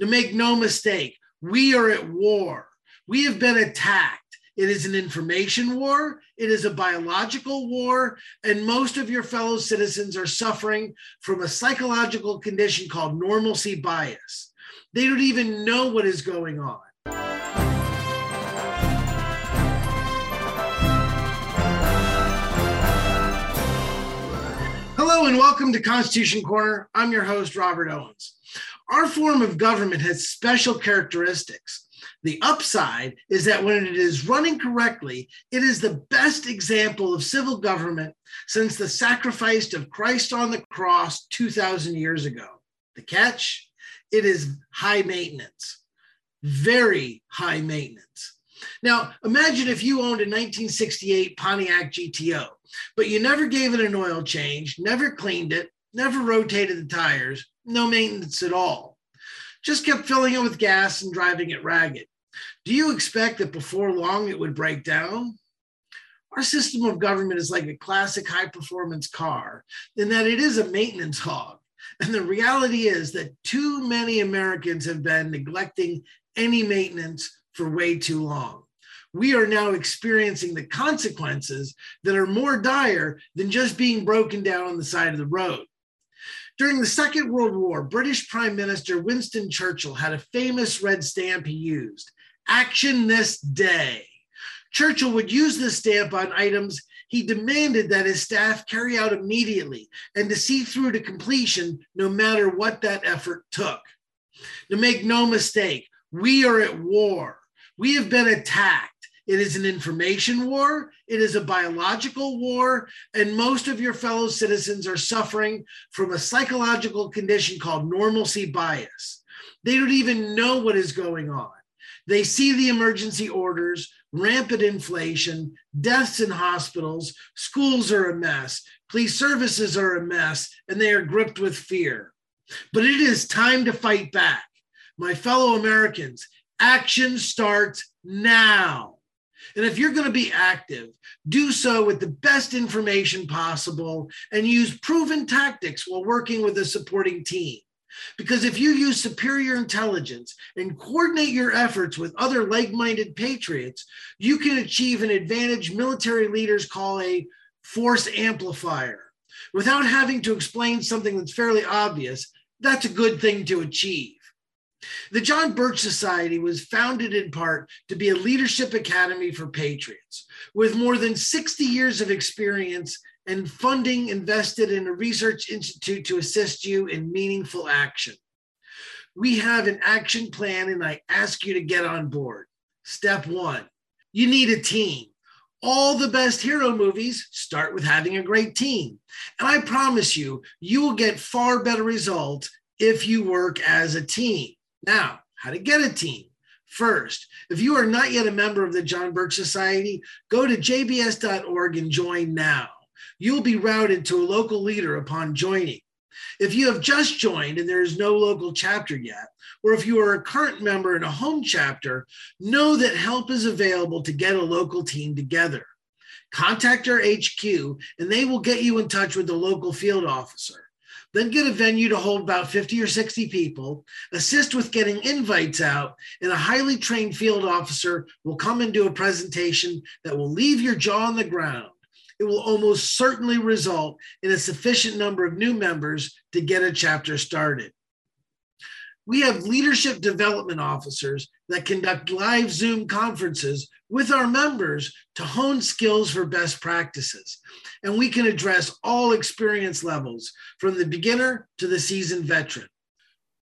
To make no mistake, we are at war. We have been attacked. It is an information war, it is a biological war, and most of your fellow citizens are suffering from a psychological condition called normalcy bias. They don't even know what is going on. Hello and welcome to Constitution Corner. I'm your host, Robert Owens. Our form of government has special characteristics. The upside is that when it is running correctly, it is the best example of civil government since the sacrifice of Christ on the cross 2,000 years ago. The catch? It is high maintenance, very high maintenance. Now, imagine if you owned a 1968 Pontiac GTO, but you never gave it an oil change, never cleaned it, never rotated the tires, no maintenance at all. Just kept filling it with gas and driving it ragged. Do you expect that before long it would break down? Our system of government is like a classic high performance car in that it is a maintenance hog. And the reality is that too many Americans have been neglecting any maintenance for way too long. We are now experiencing the consequences that are more dire than just being broken down on the side of the road. During the Second World War, British Prime Minister Winston Churchill had a famous red stamp he used Action this day. Churchill would use this stamp on items he demanded that his staff carry out immediately and to see through to completion no matter what that effort took. To make no mistake, we are at war. We have been attacked. It is an information war, it is a biological war, and most of your fellow citizens are suffering from a psychological condition called normalcy bias. They don't even know what is going on. They see the emergency orders, rampant inflation, deaths in hospitals, schools are a mess, police services are a mess, and they are gripped with fear. But it is time to fight back. My fellow Americans, action starts now. And if you're going to be active, do so with the best information possible and use proven tactics while working with a supporting team. Because if you use superior intelligence and coordinate your efforts with other like minded patriots, you can achieve an advantage military leaders call a force amplifier. Without having to explain something that's fairly obvious, that's a good thing to achieve. The John Birch Society was founded in part to be a leadership academy for patriots. With more than 60 years of experience and funding invested in a research institute to assist you in meaningful action. We have an action plan, and I ask you to get on board. Step one you need a team. All the best hero movies start with having a great team. And I promise you, you will get far better results if you work as a team. Now, how to get a team. First, if you are not yet a member of the John Birch Society, go to jbs.org and join now. You'll be routed to a local leader upon joining. If you have just joined and there is no local chapter yet, or if you are a current member in a home chapter, know that help is available to get a local team together. Contact our HQ and they will get you in touch with the local field officer then get a venue to hold about 50 or 60 people, assist with getting invites out, and a highly trained field officer will come and do a presentation that will leave your jaw on the ground. It will almost certainly result in a sufficient number of new members to get a chapter started. We have leadership development officers that conduct live Zoom conferences with our members to hone skills for best practices. And we can address all experience levels from the beginner to the seasoned veteran.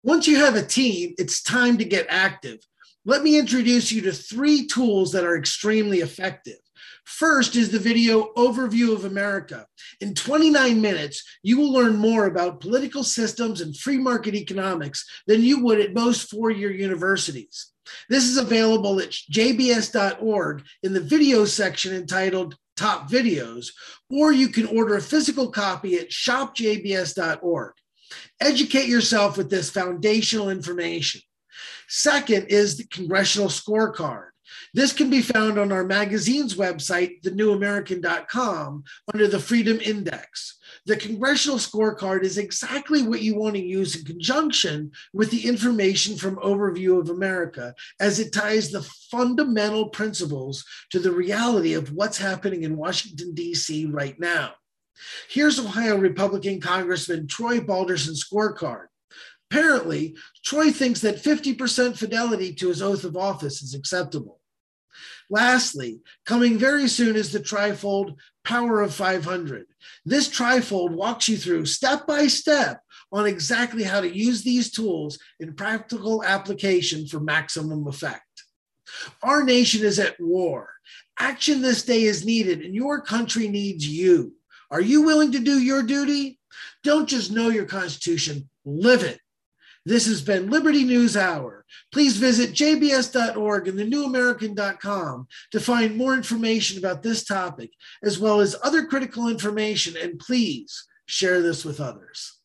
Once you have a team, it's time to get active. Let me introduce you to three tools that are extremely effective. First is the video Overview of America. In 29 minutes, you will learn more about political systems and free market economics than you would at most four year universities. This is available at jbs.org in the video section entitled Top Videos, or you can order a physical copy at shopjbs.org. Educate yourself with this foundational information. Second is the congressional scorecard. This can be found on our magazine's website, thenewamerican.com, under the Freedom Index. The congressional scorecard is exactly what you want to use in conjunction with the information from Overview of America, as it ties the fundamental principles to the reality of what's happening in Washington, D.C. right now. Here's Ohio Republican Congressman Troy Balderson's scorecard. Apparently, Troy thinks that 50% fidelity to his oath of office is acceptable. Lastly, coming very soon is the trifold Power of 500. This trifold walks you through step by step on exactly how to use these tools in practical application for maximum effect. Our nation is at war. Action this day is needed, and your country needs you. Are you willing to do your duty? Don't just know your Constitution, live it. This has been Liberty News Hour. Please visit jbs.org and thenewamerican.com to find more information about this topic, as well as other critical information, and please share this with others.